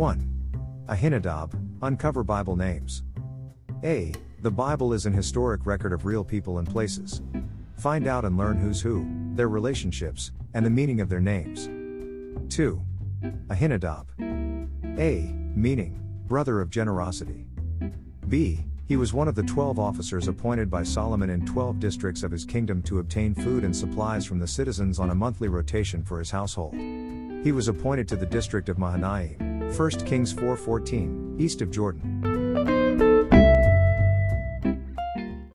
1. Ahinadab, Uncover Bible Names. A. The Bible is an historic record of real people and places. Find out and learn who's who, their relationships, and the meaning of their names. 2. Ahinadab. A. Meaning, brother of generosity. B. He was one of the twelve officers appointed by Solomon in twelve districts of his kingdom to obtain food and supplies from the citizens on a monthly rotation for his household. He was appointed to the district of Mahanaim, 1 Kings 4:14, east of Jordan.